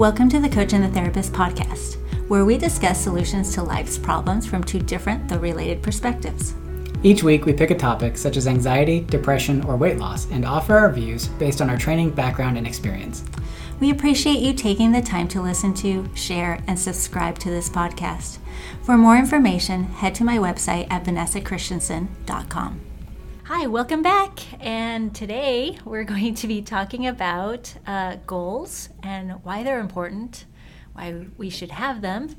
Welcome to the Coach and the Therapist podcast, where we discuss solutions to life's problems from two different though related perspectives. Each week, we pick a topic such as anxiety, depression, or weight loss and offer our views based on our training, background, and experience. We appreciate you taking the time to listen to, share, and subscribe to this podcast. For more information, head to my website at vanessachristenson.com. Hi, welcome back. And today we're going to be talking about uh, goals and why they're important, why we should have them.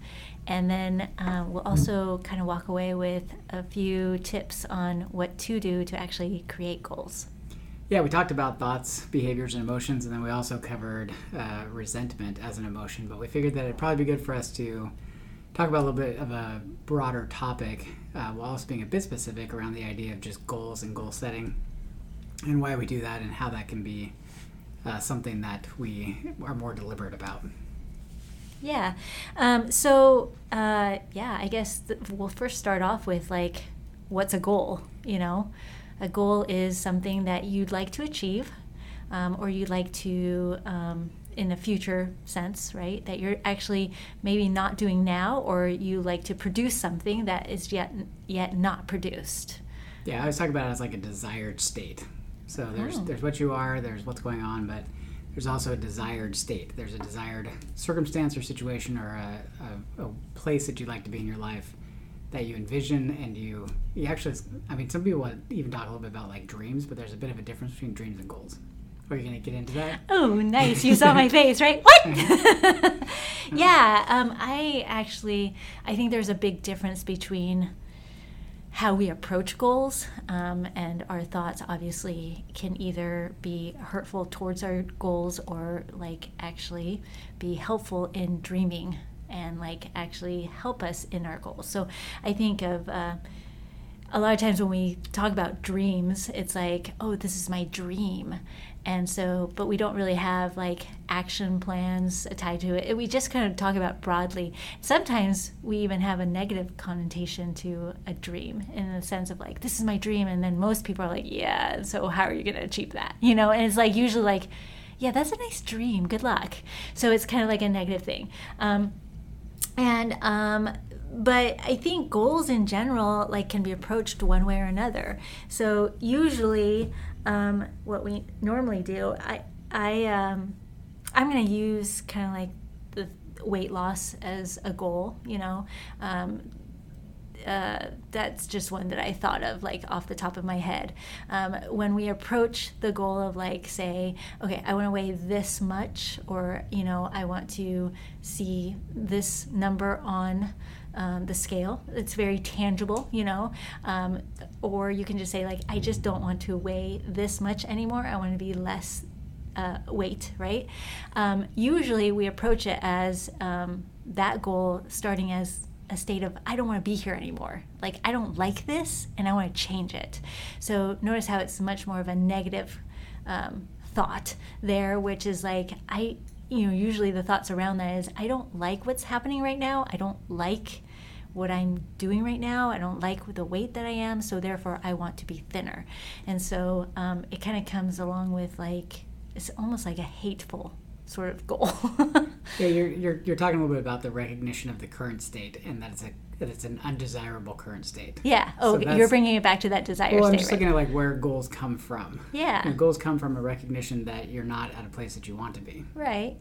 And then uh, we'll also kind of walk away with a few tips on what to do to actually create goals. Yeah, we talked about thoughts, behaviors, and emotions, and then we also covered uh, resentment as an emotion. But we figured that it'd probably be good for us to talk about a little bit of a broader topic uh, while also being a bit specific around the idea of just goals and goal setting and why we do that and how that can be uh, something that we are more deliberate about. Yeah. Um, so, uh, yeah, I guess th- we'll first start off with like, what's a goal? You know, a goal is something that you'd like to achieve um, or you'd like to um, in a future sense, right? That you're actually maybe not doing now, or you like to produce something that is yet yet not produced. Yeah, I always talk about it as like a desired state. So there's oh. there's what you are, there's what's going on, but there's also a desired state. There's a desired circumstance or situation or a, a, a place that you'd like to be in your life that you envision and you you actually I mean some people even talk a little bit about like dreams, but there's a bit of a difference between dreams and goals. Are you going to get into that? Oh, nice. You saw my face, right? What? yeah, um, I actually, I think there's a big difference between how we approach goals um, and our thoughts obviously can either be hurtful towards our goals or like actually be helpful in dreaming and like actually help us in our goals so i think of uh, a lot of times when we talk about dreams it's like oh this is my dream and so but we don't really have like action plans tied to it. We just kind of talk about broadly. Sometimes we even have a negative connotation to a dream in the sense of like this is my dream and then most people are like yeah so how are you going to achieve that? You know and it's like usually like yeah that's a nice dream. Good luck. So it's kind of like a negative thing. Um, and um, but I think goals in general like can be approached one way or another. So usually um, what we normally do, I I um, I'm going to use kind of like the weight loss as a goal. You know, um, uh, that's just one that I thought of like off the top of my head. Um, when we approach the goal of like say, okay, I want to weigh this much, or you know, I want to see this number on um, the scale. It's very tangible, you know. Um, or you can just say, like, I just don't want to weigh this much anymore. I want to be less uh, weight, right? Um, usually we approach it as um, that goal starting as a state of I don't want to be here anymore. Like I don't like this and I want to change it. So notice how it's much more of a negative um, thought there, which is like I you know, usually the thoughts around that is I don't like what's happening right now. I don't like what I'm doing right now. I don't like the weight that I am, so therefore I want to be thinner. And so um, it kind of comes along with like it's almost like a hateful sort of goal. yeah, you're, you're you're talking a little bit about the recognition of the current state and that it's a that it's an undesirable current state. Yeah. Oh, so you're bringing it back to that desire well, state. I'm just right? looking at like where goals come from. Yeah. And goals come from a recognition that you're not at a place that you want to be. Right.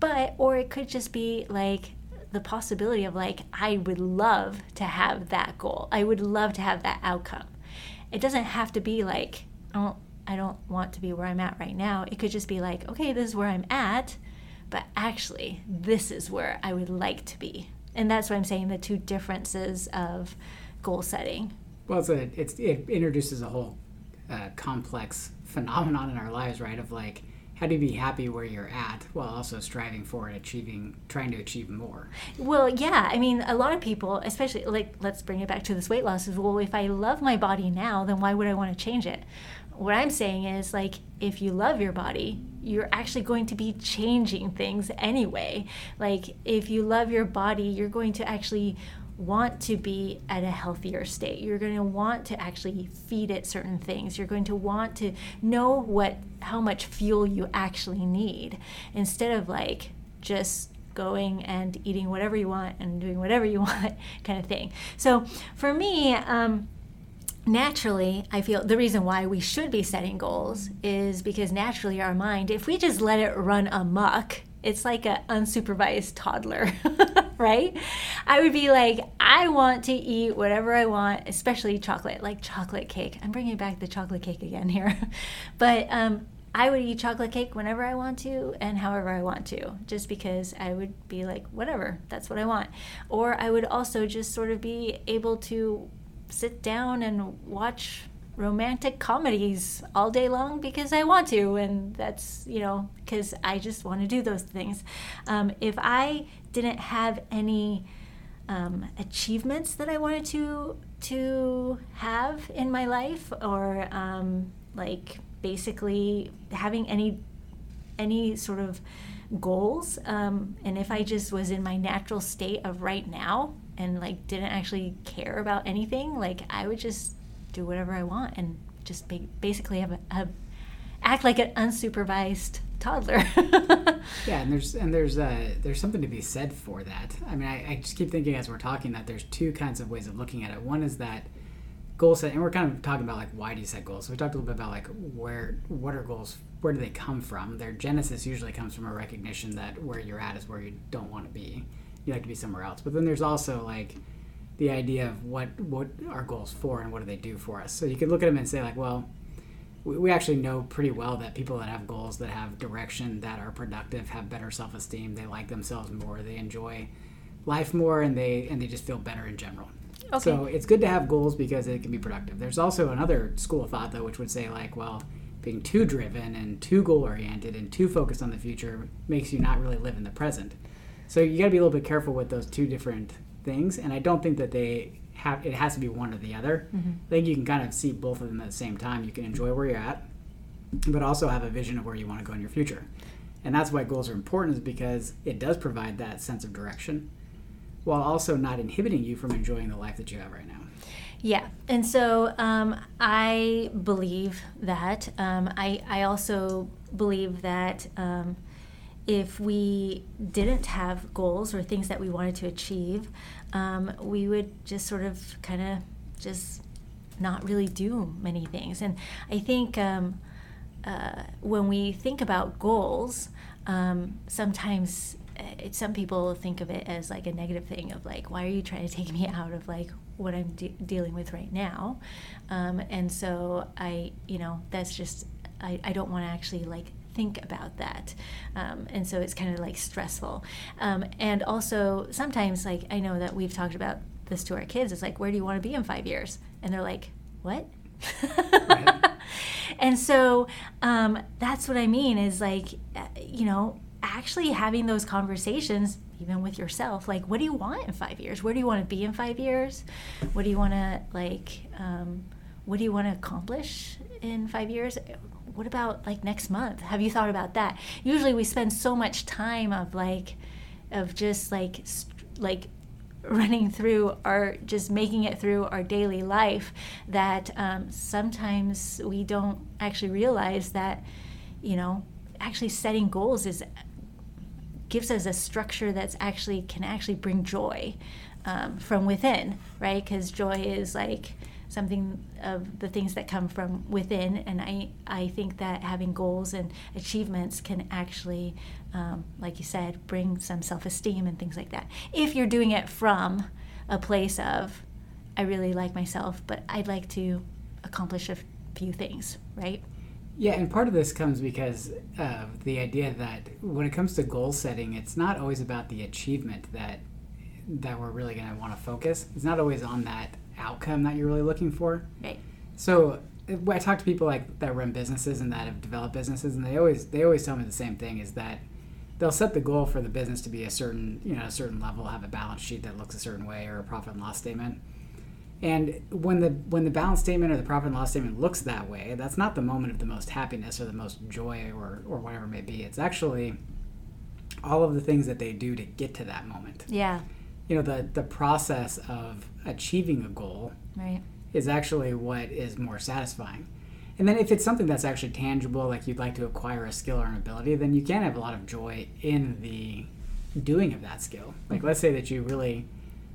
But or it could just be like the possibility of like I would love to have that goal. I would love to have that outcome. It doesn't have to be like I don't I don't want to be where I'm at right now. It could just be like, okay, this is where I'm at, but actually this is where I would like to be and that's what I'm saying the two differences of goal setting. Well, it's a, it's, it introduces a whole uh, complex phenomenon in our lives, right? Of like, how do you be happy where you're at while also striving for and achieving, trying to achieve more? Well, yeah. I mean, a lot of people, especially like, let's bring it back to this weight loss, is well, if I love my body now, then why would I want to change it? What I'm saying is like if you love your body, you're actually going to be changing things anyway. Like if you love your body, you're going to actually want to be at a healthier state. You're going to want to actually feed it certain things. You're going to want to know what how much fuel you actually need instead of like just going and eating whatever you want and doing whatever you want kind of thing. So for me, um, naturally, I feel the reason why we should be setting goals is because naturally our mind, if we just let it run amok, it's like an unsupervised toddler, right? I would be like, I want to eat whatever I want, especially chocolate, like chocolate cake. I'm bringing back the chocolate cake again here. but um, I would eat chocolate cake whenever I want to and however I want to, just because I would be like, whatever, that's what I want. Or I would also just sort of be able to sit down and watch romantic comedies all day long because I want to, and that's, you know, because I just want to do those things. Um, if I didn't have any um, achievements that I wanted to to have in my life, or um, like basically having any any sort of goals, um, and if I just was in my natural state of right now and like didn't actually care about anything, like I would just do whatever I want and just ba- basically have a, a, act like an unsupervised toddler. yeah, and there's and there's uh, there's something to be said for that. I mean, I, I just keep thinking as we're talking that there's two kinds of ways of looking at it. One is that goal set, and we're kind of talking about like why do you set goals. So we talked a little bit about like where what are goals, where do they come from? Their genesis usually comes from a recognition that where you're at is where you don't want to be. You like to be somewhere else. But then there's also like the idea of what what are goals for and what do they do for us. So you could look at them and say like, well, we, we actually know pretty well that people that have goals that have direction that are productive have better self-esteem. They like themselves more. They enjoy life more, and they and they just feel better in general. Okay. So it's good to have goals because it can be productive. There's also another school of thought though, which would say like, well, being too driven and too goal oriented and too focused on the future makes you not really live in the present. So you got to be a little bit careful with those two different things, and I don't think that they have. It has to be one or the other. Mm-hmm. I think you can kind of see both of them at the same time. You can enjoy where you're at, but also have a vision of where you want to go in your future. And that's why goals are important, is because it does provide that sense of direction, while also not inhibiting you from enjoying the life that you have right now. Yeah, and so um, I believe that. Um, I I also believe that. Um, if we didn't have goals or things that we wanted to achieve, um, we would just sort of kind of just not really do many things. And I think um, uh, when we think about goals, um, sometimes uh, some people think of it as like a negative thing of like, why are you trying to take me out of like what I'm de- dealing with right now? Um, and so I, you know, that's just I, I don't want to actually like think about that. Um, and so it's kind of like stressful. Um, and also, sometimes, like, I know that we've talked about this to our kids. It's like, where do you want to be in five years? And they're like, what? and so um, that's what I mean is like, uh, you know, actually having those conversations even with yourself like what do you want in five years where do you want to be in five years what do you want to like um, what do you want to accomplish in five years what about like next month? Have you thought about that? Usually we spend so much time of like, of just like, like running through our just making it through our daily life that um, sometimes we don't actually realize that you know actually setting goals is gives us a structure that's actually can actually bring joy um, from within right because joy is like something of the things that come from within. And I, I think that having goals and achievements can actually, um, like you said, bring some self esteem and things like that. If you're doing it from a place of, I really like myself, but I'd like to accomplish a few things, right? Yeah, and part of this comes because of the idea that when it comes to goal setting, it's not always about the achievement that that we're really going to want to focus. It's not always on that outcome that you're really looking for. Right. So I talk to people like that run businesses and that have developed businesses, and they always they always tell me the same thing: is that they'll set the goal for the business to be a certain you know a certain level, have a balance sheet that looks a certain way, or a profit and loss statement. And when the when the balance statement or the profit and loss statement looks that way, that's not the moment of the most happiness or the most joy or or whatever it may be. It's actually all of the things that they do to get to that moment. Yeah. You know the the process of achieving a goal right. is actually what is more satisfying. And then if it's something that's actually tangible, like you'd like to acquire a skill or an ability, then you can have a lot of joy in the doing of that skill. Like mm-hmm. let's say that you really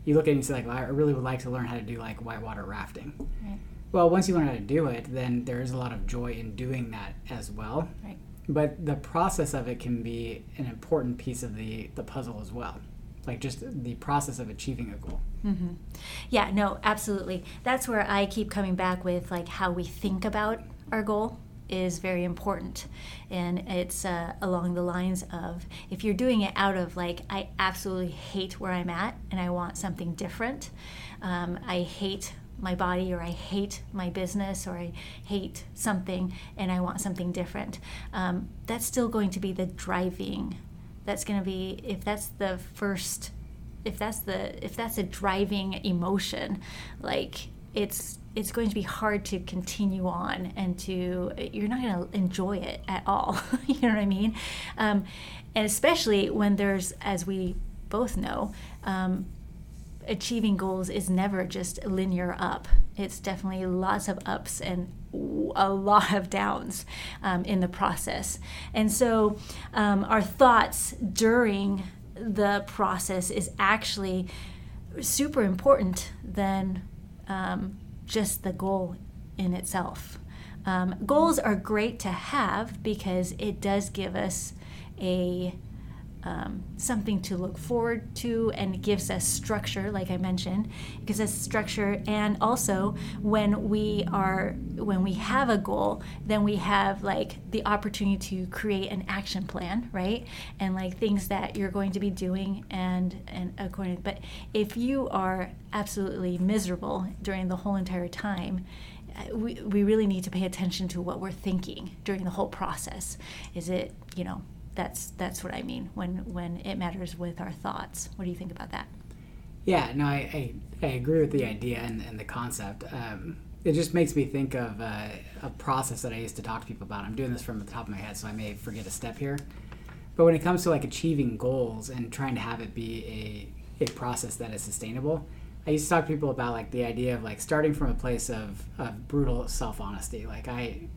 you look at it and say like, well, I really would like to learn how to do like whitewater rafting. Right. Well, once you learn how to do it, then there is a lot of joy in doing that as well. Right. But the process of it can be an important piece of the the puzzle as well like just the process of achieving a goal. Mm-hmm. Yeah, no, absolutely. That's where I keep coming back with like how we think about our goal is very important and it's uh, along the lines of if you're doing it out of like i absolutely hate where i'm at and i want something different um, i hate my body or i hate my business or i hate something and i want something different um, that's still going to be the driving that's going to be if that's the first if that's the if that's a driving emotion like it's it's going to be hard to continue on and to you're not going to enjoy it at all you know what i mean? Um, and especially when there's as we both know um, achieving goals is never just linear up. It's definitely lots of ups and a lot of downs um, in the process. And so um, our thoughts during the process is actually super important than um, just the goal in itself. Um, goals are great to have because it does give us a um, something to look forward to and gives us structure like i mentioned. It gives us structure and also when we are when we have a goal then we have like the opportunity to create an action plan right? And like things that you're going to be doing and and according but if you are absolutely miserable during the whole entire time uh, we, we really need to pay attention to what we're thinking during the whole process. Is it you know that's that's what I mean when when it matters with our thoughts. What do you think about that? Yeah, no, I, I, I agree with the idea and, and the concept. Um, it just makes me think of uh, a process that I used to talk to people about. I'm doing this from the top of my head, so I may forget a step here. But when it comes to like achieving goals and trying to have it be a, a process that is sustainable, I used to talk to people about like the idea of like starting from a place of, of brutal self honesty. Like I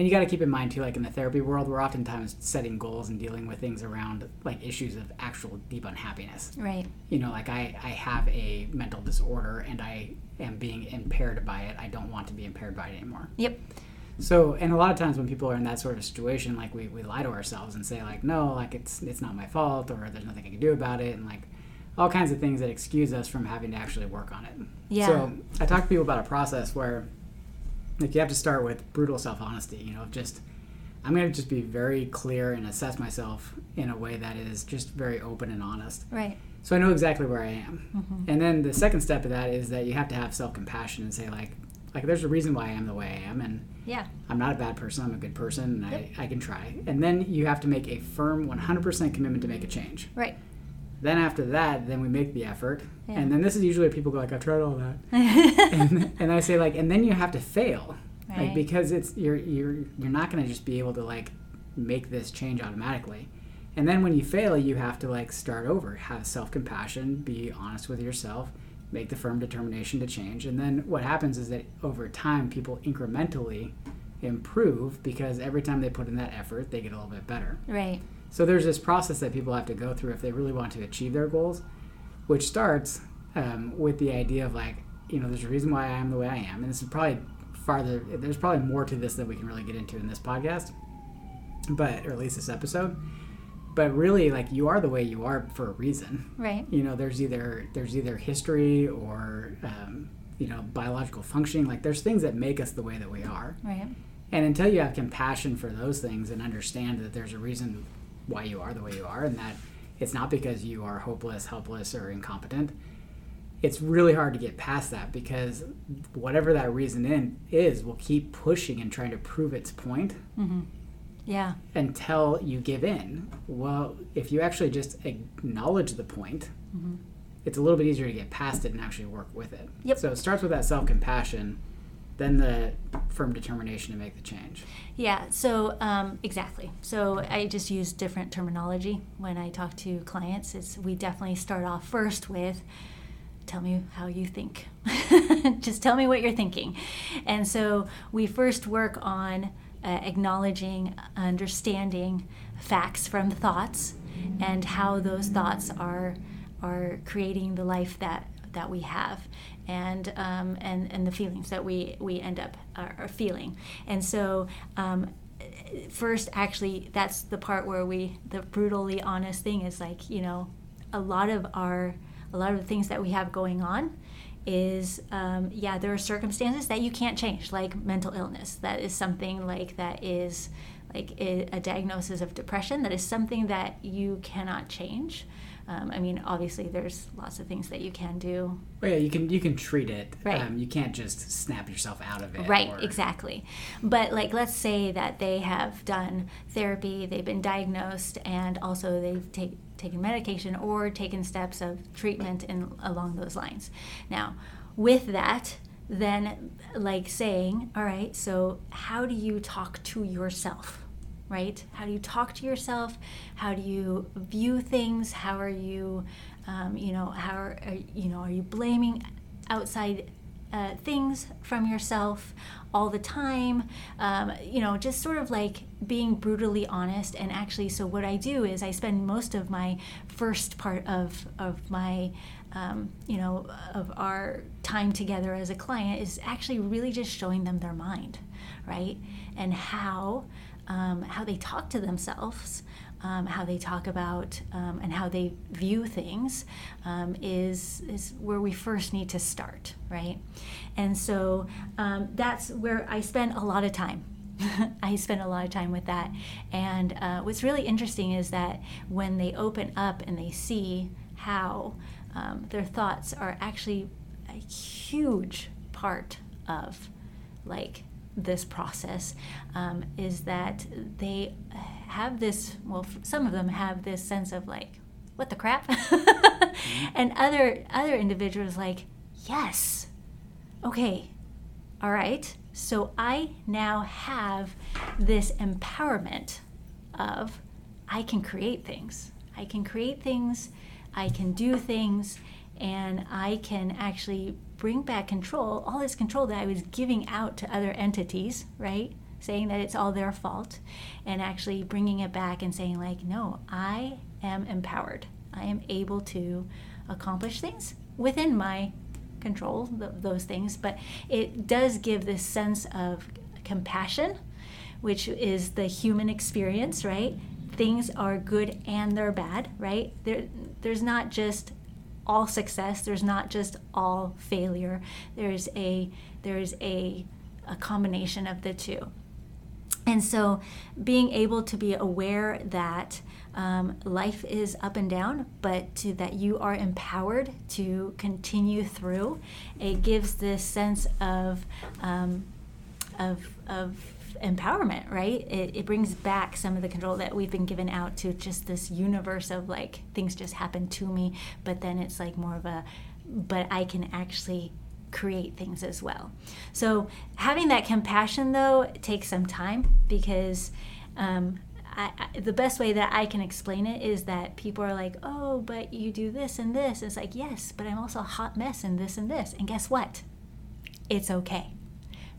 and you got to keep in mind too like in the therapy world we're oftentimes setting goals and dealing with things around like issues of actual deep unhappiness. Right. You know like i i have a mental disorder and i am being impaired by it. I don't want to be impaired by it anymore. Yep. So and a lot of times when people are in that sort of situation like we, we lie to ourselves and say like no like it's it's not my fault or there's nothing i can do about it and like all kinds of things that excuse us from having to actually work on it. Yeah. So i talk to people about a process where like you have to start with brutal self-honesty you know just i'm going to just be very clear and assess myself in a way that is just very open and honest. Right. So i know exactly where i am. Mm-hmm. and then the second step of that is that you have to have self-compassion and say like like there's a reason why i am the way i am and yeah. I'm not a bad person i'm a good person and yep. I, I can try. And then you have to make a firm 100% commitment to make a change. Right then after that, then we make the effort, yeah. and then this is usually where people go like, "I've tried all that," and, and I say like, and then you have to fail, right. like because it's you're you're you're not going to just be able to like make this change automatically, and then when you fail, you have to like start over, have self compassion, be honest with yourself, make the firm determination to change, and then what happens is that over time, people incrementally improve because every time they put in that effort, they get a little bit better. Right. So there's this process that people have to go through if they really want to achieve their goals, which starts um, with the idea of like, you know, there's a reason why I am the way I am, and this is probably farther. There's probably more to this that we can really get into in this podcast, but or at least this episode. But really, like you are the way you are for a reason, right? You know, there's either there's either history or um, you know biological functioning. Like there's things that make us the way that we are, right? And until you have compassion for those things and understand that there's a reason why you are the way you are and that it's not because you are hopeless, helpless, or incompetent. It's really hard to get past that because whatever that reason in is will keep pushing and trying to prove its point. Mm-hmm. Yeah. Until you give in. Well, if you actually just acknowledge the point, mm-hmm. it's a little bit easier to get past it and actually work with it. Yep. So it starts with that self compassion then the firm determination to make the change. Yeah, so um, exactly. So I just use different terminology when I talk to clients. It's we definitely start off first with tell me how you think. Just tell me what you're thinking. And so we first work on uh, acknowledging, understanding facts from thoughts, and how those thoughts are are creating the life that that we have and um, and and the feelings that we we end up are, are feeling. And so um, first actually that's the part where we the brutally honest thing is like you know a lot of our a lot of the things that we have going on is um, yeah there are circumstances that you can't change like mental illness. That is something like that is like a diagnosis of depression. That is something that you cannot change um, I mean, obviously, there's lots of things that you can do. Well, yeah, you can you can treat it. Right. Um, you can't just snap yourself out of it. Right. Or... Exactly. But like, let's say that they have done therapy, they've been diagnosed, and also they've take, taken medication or taken steps of treatment in along those lines. Now, with that, then like saying, all right, so how do you talk to yourself? Right? How do you talk to yourself? How do you view things? How are you, um, you know, how are, you know, are you blaming outside uh, things from yourself all the time? Um, you know, just sort of like being brutally honest. And actually, so what I do is I spend most of my first part of of my um, you know, of our time together as a client is actually really just showing them their mind, right? And how um, how they talk to themselves, um, how they talk about um, and how they view things um, is is where we first need to start, right? And so um, that's where I spend a lot of time. I spend a lot of time with that. And uh, what's really interesting is that when they open up and they see how um, their thoughts are actually a huge part of like this process um, is that they have this well some of them have this sense of like what the crap? And other other individuals like yes. Okay all right. So i now have this empowerment of i can create things. I can create things. I can do things. And i can actually bring back control, all this control that I was giving out to other entities, right? Saying that it's all their fault, and actually bringing it back and saying, like, no, I am empowered. I am able to accomplish things within my control, th- those things, but it does give this sense of compassion, which is the human experience, right? Things are good and they're bad, right? There, there's not just all success. There's not just all failure. There's a there's a a combination of the two. And so, being able to be aware that um, life is up and down, but to, that you are empowered to continue through, it gives this sense of um, of of empowerment, right? It, it brings back some of the control that we've been given out to just this universe of like things just happen to me, but then it's like more of a, but I can actually create things as well. So having that compassion though takes some time because um, I, I, the best way that I can explain it is that people are like, oh, but you do this and this. It's like, yes, but I'm also a hot mess and this and this. And guess what? It's okay.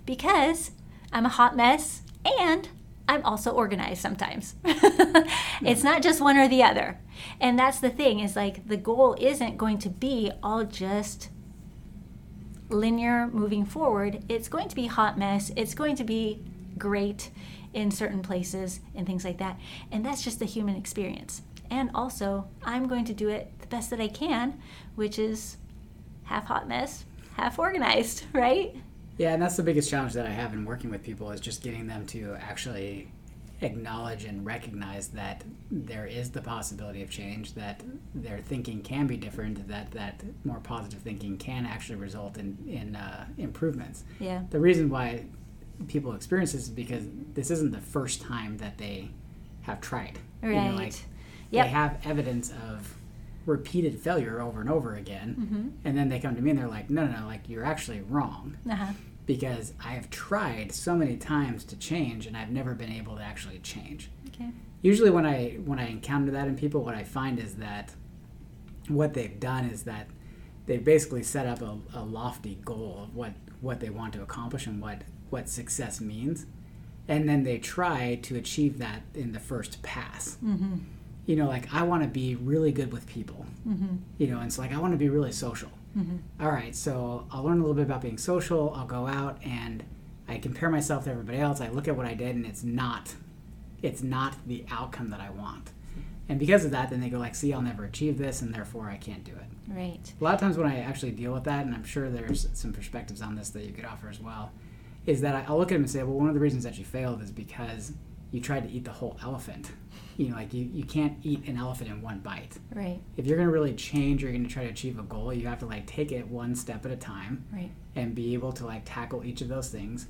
Because I'm a hot mess, and I'm also organized sometimes. it's not just one or the other. And that's the thing is like the goal isn't going to be all just linear moving forward. It's going to be hot mess. It's going to be great in certain places and things like that. And that's just the human experience. And also, I'm going to do it the best that I can, which is half hot mess, half organized, right? Yeah, and that's the biggest challenge that I have in working with people is just getting them to actually acknowledge and recognize that there is the possibility of change, that their thinking can be different, that that more positive thinking can actually result in in uh, improvements. Yeah. The reason why people experience this is because this isn't the first time that they have tried. Right. You know, like yep. they have evidence of repeated failure over and over again, mm-hmm. and then they come to me and they're like, "No, no, no! Like you're actually wrong." Uh-huh because I have tried so many times to change and I've never been able to actually change. Okay. Usually when I when I encounter that in people what I find is that what they've done is that they've basically set up a, a lofty goal of what what they want to accomplish and what what success means and then they try to achieve that in the first pass Mm-hmm. you know like i want to be really good with people Mm-hmm. you know and it's like i want to be really social Mm-hmm. all right so i'll learn a little bit about being social i'll go out and i compare myself to everybody else i look at what i did and it's not it's not the outcome that i want and because of that then they go like see i'll never achieve this and therefore i can't do it Right. a lot of times when I actually deal with that, and I'm sure there's some perspectives on this that you could offer as well, is that I'll look at them and say, well, one of the reasons that you failed is because you tried to eat the whole elephant. You know, like you, you can't eat an elephant in one bite. Right. If you're going to really change or you're going to try to achieve a goal, you have to like take it one step at a time Right. and be able to like tackle each of those things.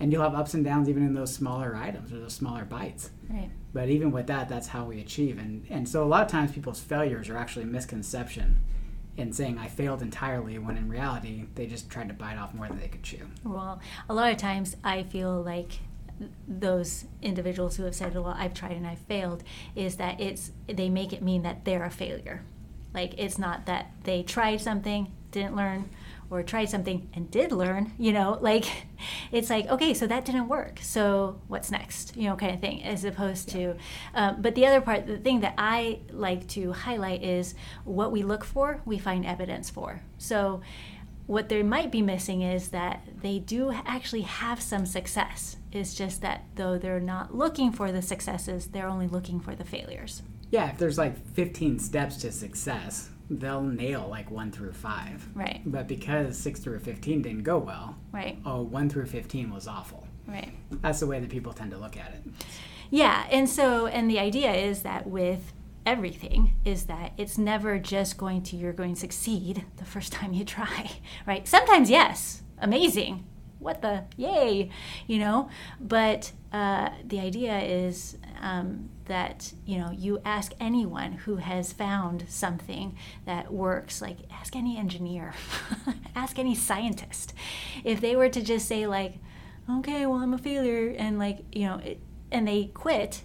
And you'll have ups and downs even in those smaller items or those smaller bites. Right. But even with that, that's how we achieve. And and so a lot of times people's failures are actually misconception in saying I failed entirely when in reality they just tried to bite off more than they could chew. Well, a lot of times I feel like those individuals who have said, "Well, I've tried and I've failed," is that it's they make it mean that they're a failure. Like it's not that they tried something, didn't learn, or tried something and did learn. You know, like it's like okay, so that didn't work. So what's next? You know, kind of thing. As opposed to, um, but the other part, the thing that I like to highlight is what we look for, we find evidence for. So what they might be missing is that they do actually have some success. It's just that though they're not looking for the successes, they're only looking for the failures. Yeah, if there's like 15 steps to success, they'll nail like 1 through 5. Right, But because 6 through 15 didn't go well, right, oh, 1 through 15 was awful. right. That's the way that people tend to look at it. Yeah, and so and the idea is that with everything is that it's never just going to you're going to succeed the first time you try, right? Sometimes yes, amazing. What the yay, you know? But uh, the idea is um, that you know you ask anyone who has found something that works, like ask any engineer, ask any scientist, if they were to just say like, okay, well I'm a failure, and like you know, it, and they quit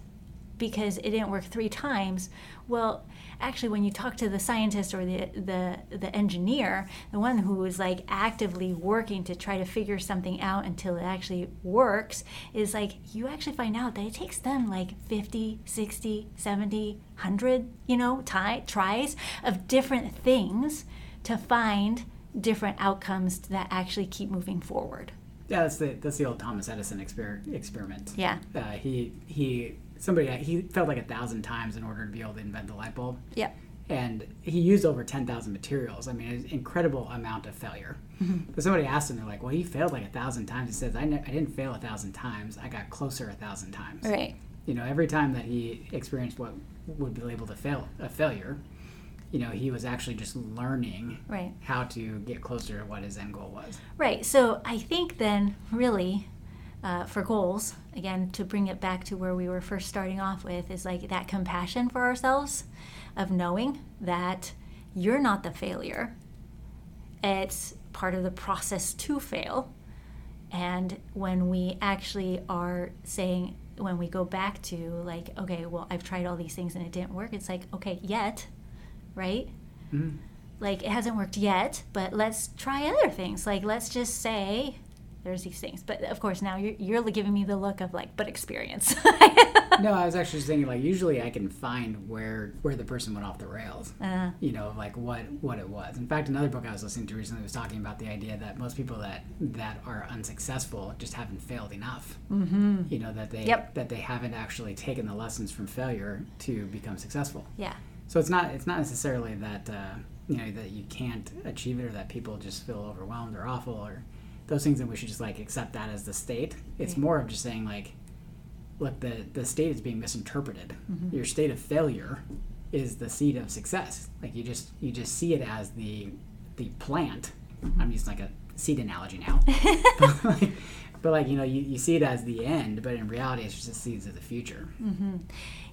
because it didn't work three times. Well, actually, when you talk to the scientist or the the the engineer, the one who is like actively working to try to figure something out until it actually works, is like you actually find out that it takes them like 50, 60, 70, 100, you know, ti- tries of different things to find different outcomes that actually keep moving forward. Yeah, that's the that's the old Thomas Edison exper- experiment. Yeah. Uh, he he somebody he failed like a thousand times in order to be able to invent the light bulb. Yeah. and he used over 10,000 materials. I mean, an incredible amount of failure. But somebody asked him, they're like, well, he failed like a thousand times. He says, I, ne- I didn't fail a thousand times. I got closer a thousand times. Right. You know, every time that he experienced what would be labeled a, fail- a failure, you know, he was actually just learning Right. how to get closer to what his end goal was. Right. So I think then, really, uh, for goals, again, to bring it back to where we were first starting off with, is like that compassion for ourselves of knowing that you're not the failure. It's part of the process to fail. And when we actually are saying, when we go back to like, okay, well, I've tried all these things and it didn't work, it's like, okay, yet, right? Mhm. like it hasn't worked yet, but let's try other things. Like let's just say there's these things. But of course, now you're, you're giving me the look of like, but experience. No, I was actually just thinking like usually I can find where where the person went off the rails. uh, you know, like what what it was. In fact, another book I was listening to recently was talking about the idea that most people that that are unsuccessful just haven't failed enough. Mm-hmm. You know that they Yep. that they haven't actually taken the lessons from failure to become successful. yeah, So it's not it's not necessarily that uh, you know that you can't achieve it or that people just feel overwhelmed or awful or those things, and we should just like accept that as the state. It's Right. more of just saying like, look, the the state is being misinterpreted. Mm-hmm. Your state of failure is the seed of success. Like you just you just see it as the the plant. Mm-hmm. I'm using like a seed analogy now. but, like, but like you know you, you see it as the end, but in reality it's just the seeds of the future.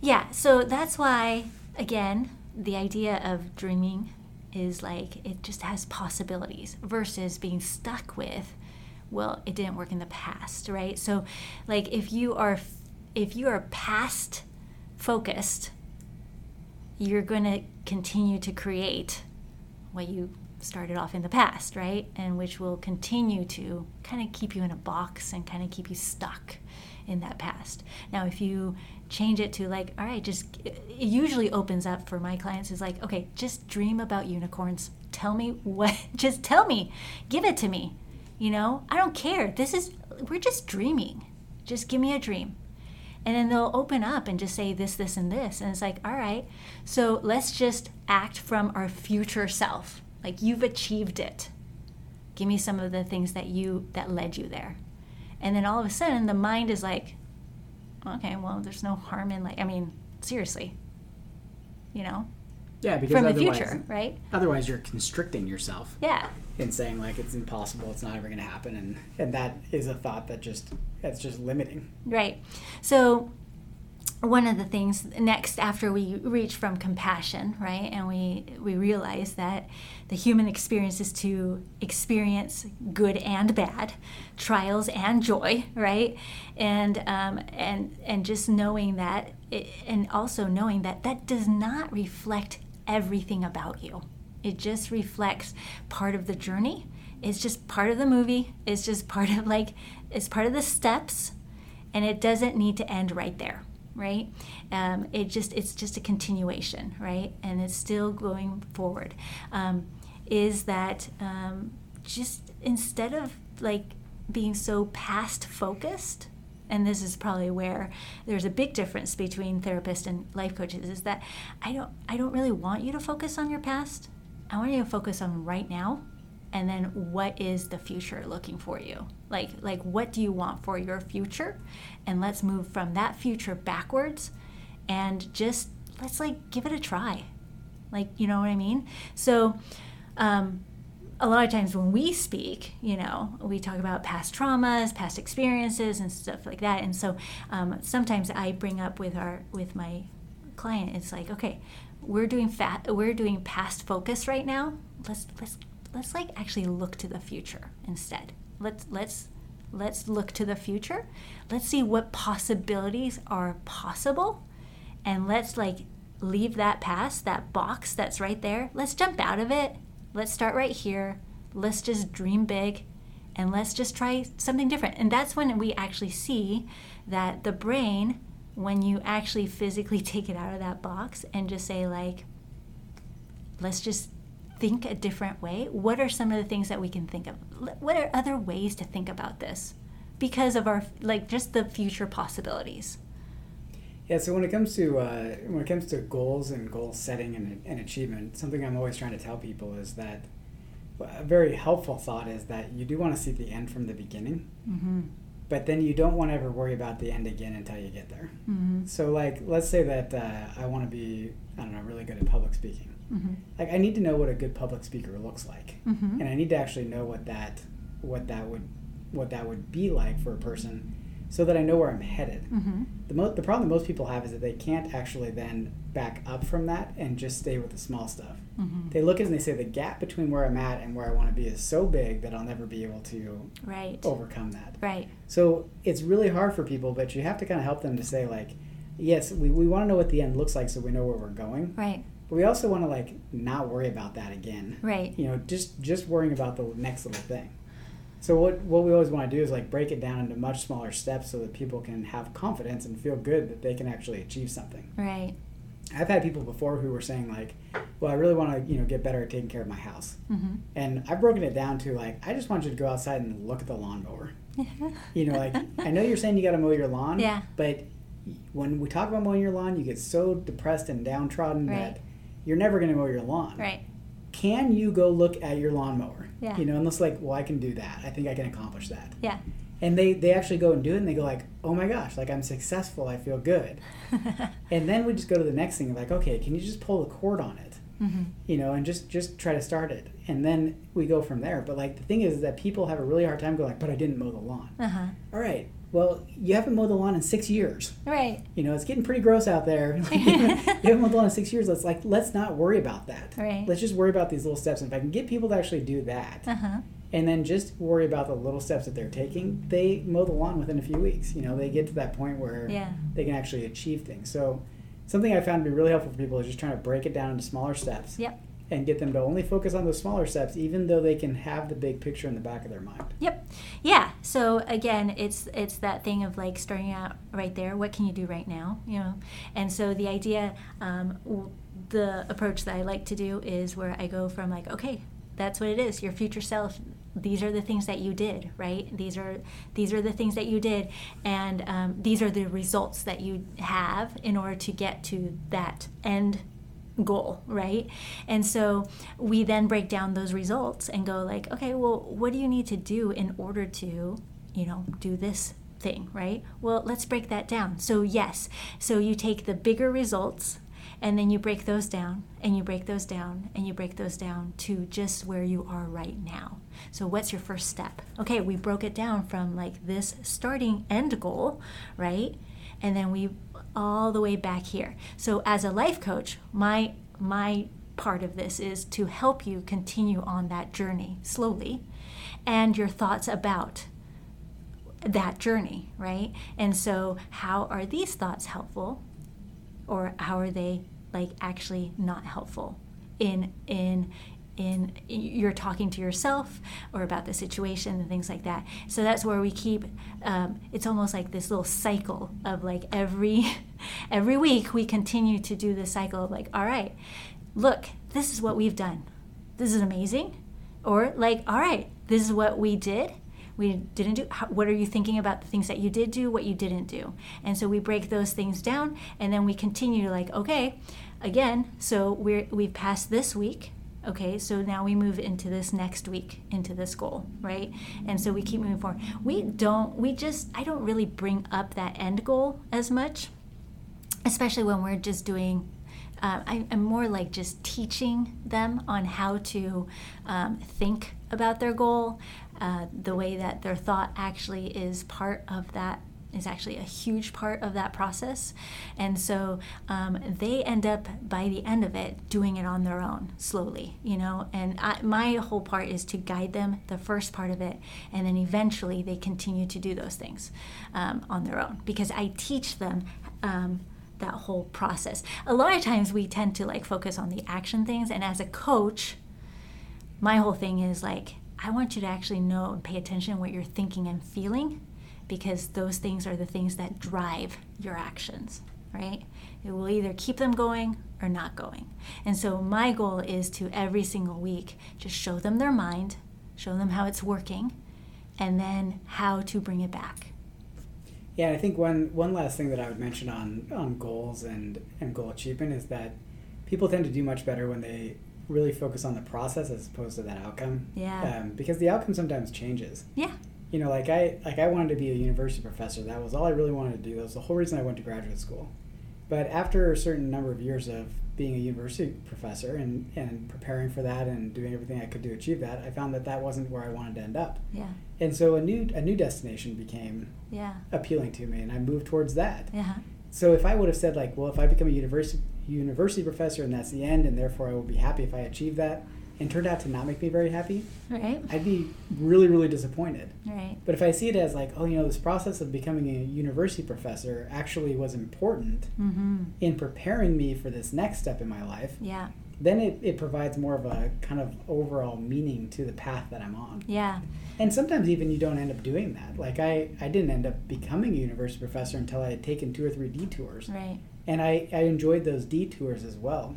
yeah. So that's why, again, the idea of dreaming is like it just has possibilities versus being stuck with, well, it didn't work in the past, right? So, like if you are if you are past focused, you're going to continue to create what you started off in the past, right? And which will continue to kind of keep you in a box and kind of keep you stuck in that past. Now, if you change it to like, all right, just it usually opens up for my clients is like, okay, just dream about unicorns. Tell me what, just tell me, give it to me. You know, I don't care. This is, we're just dreaming. Just give me a dream. And then they'll open up and just say this, this, and this. And it's like, all right, so let's just act from our future self. Like you've achieved it. Give me some of the things that you, that led you there. And then all of a sudden the mind is like, okay, well, there's no harm in like, I mean, seriously, you know? Yeah, because from the otherwise, future, right? Otherwise, you're constricting yourself Yeah. and saying like it's impossible, it's not ever going to happen, and and that is a thought that just that's just limiting. Right. So, one of the things next after we reach from compassion, right, and we we realize that the human experience is to experience good and bad, trials and joy, right, and um, and and just knowing that, it, and also knowing that that does not reflect everything about you. It just reflects part of the journey. It's just part of the movie. It's just part of like it's part of the steps, and it doesn't need to end right there right? Um, it just it's just a continuation right? And it's still going forward. Um, is that um, just instead of like being so past focused and this is probably where there's a big difference between therapists and life coaches is that i don't i don't really want you to focus on your past. I want you to focus on right now and then what is the future looking for you? Like like what do you want for your future? And let's move from that future backwards and just let's like give it a try. Like you know what i mean? So um, a lot of times when we speak you know we talk about past traumas past experiences and stuff like that. And so um, sometimes i bring up with our with my client it's like okay we're doing fat we're doing past focus right now. Let's let's let's like actually look to the future instead. Let's let's let's look to the future. Let's see what possibilities are possible and let's like leave that past, that box that's right there. Let's jump out of it. Let's start right here. Let's just dream big and let's just try something different. And that's when we actually see that the brain when you actually physically take it out of that box and just say like let's just think a different way? What are some of the things that we can think of? What are other ways to think about this? Because of our like just the future possibilities. Yeah, so when it comes to uh, when it comes to goals and goal setting and, and achievement, something I'm always trying to tell people is that a very helpful thought is that you do want to see the end from the beginning, mm-hmm. but then you don't want to ever worry about the end again until you get there. Mm-hmm. So, like, let's say that uh, I want to be, I don't know, really good at public speaking. Mm-hmm. Like, I need to know what a good public speaker looks like, Mm-hmm. and I need to actually know what that, what that would, what that would be like for a person, so that I know where I'm headed. Mm-hmm. The, mo- the problem that most people have is that they can't actually then back up from that and just stay with the small stuff. Mm-hmm. They look at it and they say the gap between where I'm at and where I want to be is so big that I'll never be able to Right. overcome that. Right. So it's really hard for people, but you have to kind of help them to say like, yes, we, we want to know what the end looks like so we know where we're going, Right. But we also want to like not worry about that again. Right. You know, just just worrying about the next little thing. So what what we always want to do is like break it down into much smaller steps so that people can have confidence and feel good that they can actually achieve something. Right. I've had people before who were saying like, "Well, I really want to, you know, get better at taking care of my house." Mm-hmm. And I've broken it down to like, I just want you to go outside and look at the lawnmower. You know, like I know you're saying you got to mow your lawn, Yeah. but when we talk about mowing your lawn, you get so depressed and downtrodden Right. that you're never going to mow your lawn. Right. Can you go look at your lawnmower? Yeah. You know, unless like, well, I can do that. I think I can accomplish that. Yeah. And they they actually go and do it, and they go like, oh my gosh, like I'm successful. I feel good. And then we just go to the next thing, like, okay, can you just pull the cord on it? mm-hmm. you know, and just just try to start it, and then we go from there. But like the thing is that people have a really hard time going, like, but I didn't mow the lawn. Uh huh. All right, well, you haven't mowed the lawn in six years. Right. You know, it's getting pretty gross out there. you haven't mowed the lawn in six years. Let's like let's not worry about that. Right. Let's just worry about these little steps. And if I can get people to actually do that, Uh huh. and then just worry about the little steps that they're taking, they mow the lawn within a few weeks. You know, they get to that point where Yeah. they can actually achieve things. So, something I found to be really helpful for people is just trying to break it down into smaller steps Yep. And get them to only focus on the smaller steps, even though they can have the big picture in the back of their mind. Yep. Yeah. So again, it's it's that thing of like starting out right there. What can you do right now? You know, and so the idea, um, the approach that I like to do is where I go from like, okay, that's what it is. Your future self. These are the things that you did, right? These are these are the things that you did, and um, these are the results that you have in order to get to that end goal, right? And so we then break down those results and go like, okay, well, what do you need to do in order to, you know, do this thing, right? Well, let's break that down. So yes, so you take the bigger results and then you break those down and you break those down and you break those down to just where you are right now. So what's your first step? Okay, we broke it down from like this starting end goal, right? And then we all the way back here. So as a life coach, my my part of this is to help you continue on that journey slowly and your thoughts about that journey, right? And so how are these thoughts helpful or how are they like actually not helpful in in in you're talking to yourself or about the situation and things like that. So that's where we keep um, it's almost like this little cycle of like every every week we continue to do this cycle of like all right look this is what we've done. This is amazing. Or like all right this is what we did. We didn't do what are you thinking about the things that you did do what you didn't do? And so we break those things down and then we continue like okay again so we're we've passed this week Okay, so now we move into this next week, into this goal, right? And so we keep moving forward. We don't, we just, I don't really bring up that end goal as much, especially when we're just doing uh, I, am more like just teaching them on how to um, think about their goal, uh, the way that their thought actually is part of that is actually a huge part of that process. And so um, they end up, by the end of it, doing it on their own slowly, you know. And I, my whole part is to guide them the first part of it, and then eventually they continue to do those things um, on their own because I teach them. Um, that whole process. A lot of times we tend to like focus on the action things, and as a coach, my whole thing is like, I want you to actually know and pay attention to what you're thinking and feeling because those things are the things that drive your actions, right? It will either keep them going or not going. And so my goal is to every single week just show them their mind, show them how it's working, and then how to bring it back. Yeah, I think one one last thing that I would mention on on goals and and goal achievement is that people tend to do much better when they really focus on the process as opposed to that outcome. Yeah. Um, because the outcome sometimes changes. Yeah you know, like I like I wanted to be a university professor. That was all I really wanted to do. That was the whole reason I went to graduate school. But after a certain number of years of being a university professor and, and preparing for that and doing everything I could to achieve that, I found that that wasn't where I wanted to end up. Yeah. And so a new a new destination became yeah. appealing to me, and I moved towards that. Yeah. So if I would have said like, well, if I become a university university professor and that's the end, and therefore I will be happy if I achieve that, and turned out to not make me very happy, right. I'd be really, really disappointed. Right. But if I see it as like, oh, you know, this process of becoming a university professor actually was important mm-hmm. in preparing me for this next step in my life. Yeah. Then it, it provides more of a kind of overall meaning to the path that I'm on. Yeah. And sometimes even you don't end up doing that. Like I, I didn't end up becoming a university professor until I had taken two or three detours. Right. And I, I enjoyed those detours as well.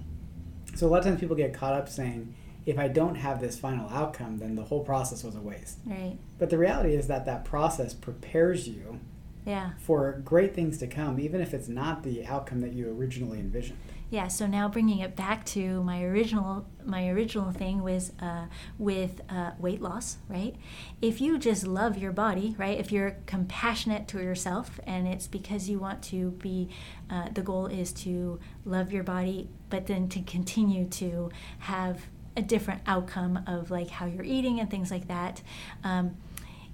So a lot of times people get caught up saying, if I don't have this final outcome, then the whole process was a waste. Right. But the reality is that that process prepares you yeah. for great things to come, even if it's not the outcome that you originally envisioned. Yeah. So now bringing it back to my original, my original thing was uh, with uh, weight loss, right? If you just love your body, right? If you're compassionate to yourself, and it's because you want to be, uh, the goal is to love your body, but then to continue to have a different outcome of like how you're eating and things like that. Um,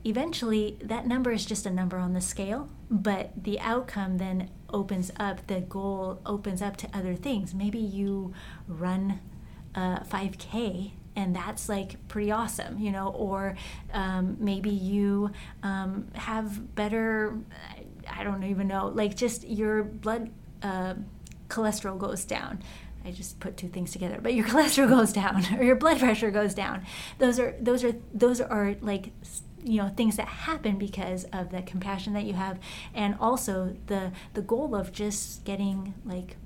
eventually, that number is just a number on the scale, but the outcome then opens up, the goal opens up to other things. Maybe you run uh, 5K and that's like pretty awesome, you know, or um, maybe you um, have better, I don't even know, like just your blood. Uh, cholesterol goes down. I just put two things together, but your cholesterol goes down or your blood pressure goes down. Those are those are those are like you know things that happen because of the compassion that you have and also the the goal of just getting like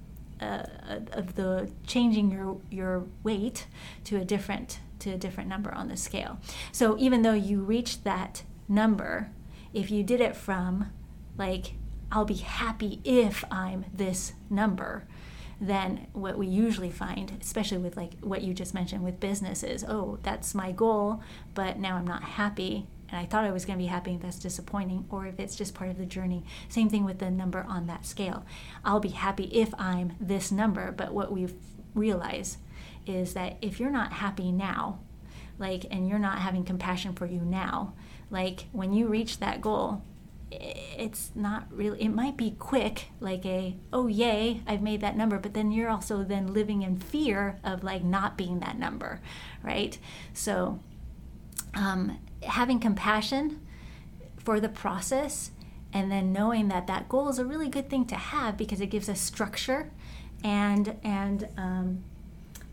uh, of the changing your your weight to a different to a different number on the scale. So even though you reach that number, if you did it from like I'll be happy if I'm this number, then what we usually find, especially with like what you just mentioned with business, is oh, that's my goal, but now I'm not happy. And I thought I was going to be happy, that's disappointing, or if it's just part of the journey. Same thing with the number on that scale. I'll be happy if I'm this number, but what we realize is that if you're not happy now, like, and you're not having compassion for you now, like when you reach that goal, it's not really it might be quick like a oh yay i've made that number but then you're also then living in fear of like not being that number right? So um, having compassion for the process and then knowing that that goal is a really good thing to have because it gives us structure and and um,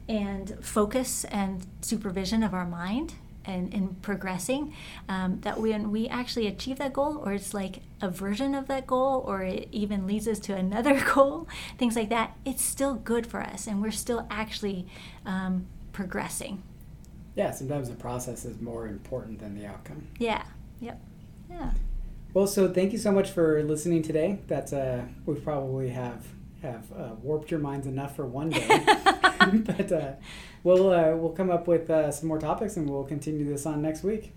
and focus and supervision of our mind and in progressing um, that when we actually achieve that goal or it's like a version of that goal or it even leads us to another goal things like that it's still good for us and we're still actually um, progressing. Yeah sometimes the process is more important than the outcome. Yeah yep yeah. Well so thank you so much for listening today. That's uh we probably have have uh, warped your minds enough for one day but uh, we'll uh, we'll come up with uh, some more topics and we'll continue this on next week.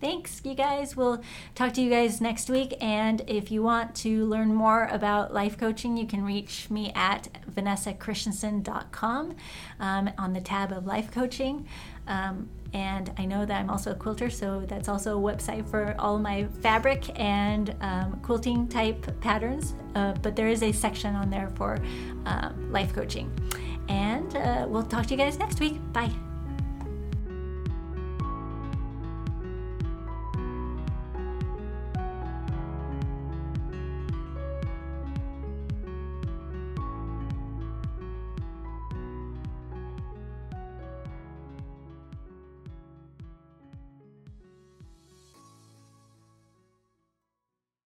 Thanks, you guys. We'll talk to you guys next week. And if you want to learn more about life coaching, you can reach me at vanessachristenson.com um, on the tab of life coaching. Um, and I know that I'm also a quilter, so that's also a website for all my fabric and um, quilting type patterns. Uh, but there is a section on there for um, life coaching. And uh, we'll talk to you guys next week. Bye.